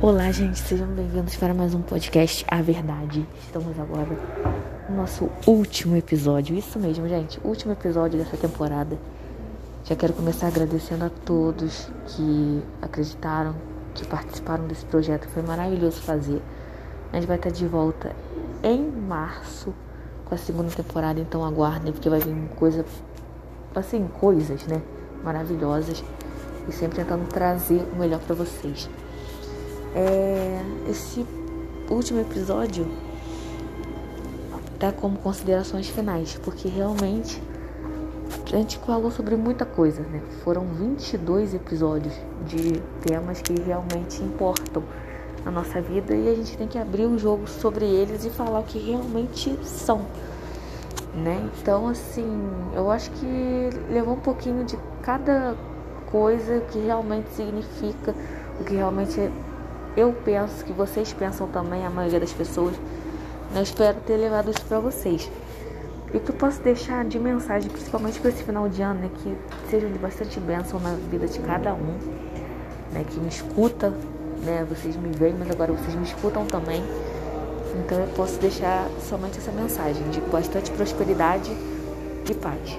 Olá, gente, sejam bem-vindos para mais um podcast A Verdade. Estamos agora no nosso último episódio. Isso mesmo, gente, último episódio dessa temporada. Já quero começar agradecendo a todos que acreditaram, que participaram desse projeto. Foi maravilhoso fazer. A gente vai estar de volta em março com a segunda temporada, então aguardem, porque vai vir coisa, assim, coisas, né? Maravilhosas. E sempre tentando trazer o melhor para vocês. É, esse último episódio tá como considerações finais, porque realmente a gente falou sobre muita coisa, né? Foram 22 episódios de temas que realmente importam na nossa vida e a gente tem que abrir um jogo sobre eles e falar o que realmente são, né? Então, assim, eu acho que levou um pouquinho de cada coisa que realmente significa, o que realmente eu penso que vocês pensam também, a maioria das pessoas. Eu espero ter levado isso para vocês. E o que eu posso deixar de mensagem, principalmente para esse final de ano, é que seja de bastante bênção na vida de cada um, né? Que me escuta, né? Vocês me veem, mas agora vocês me escutam também. Então eu posso deixar somente essa mensagem de bastante prosperidade e paz.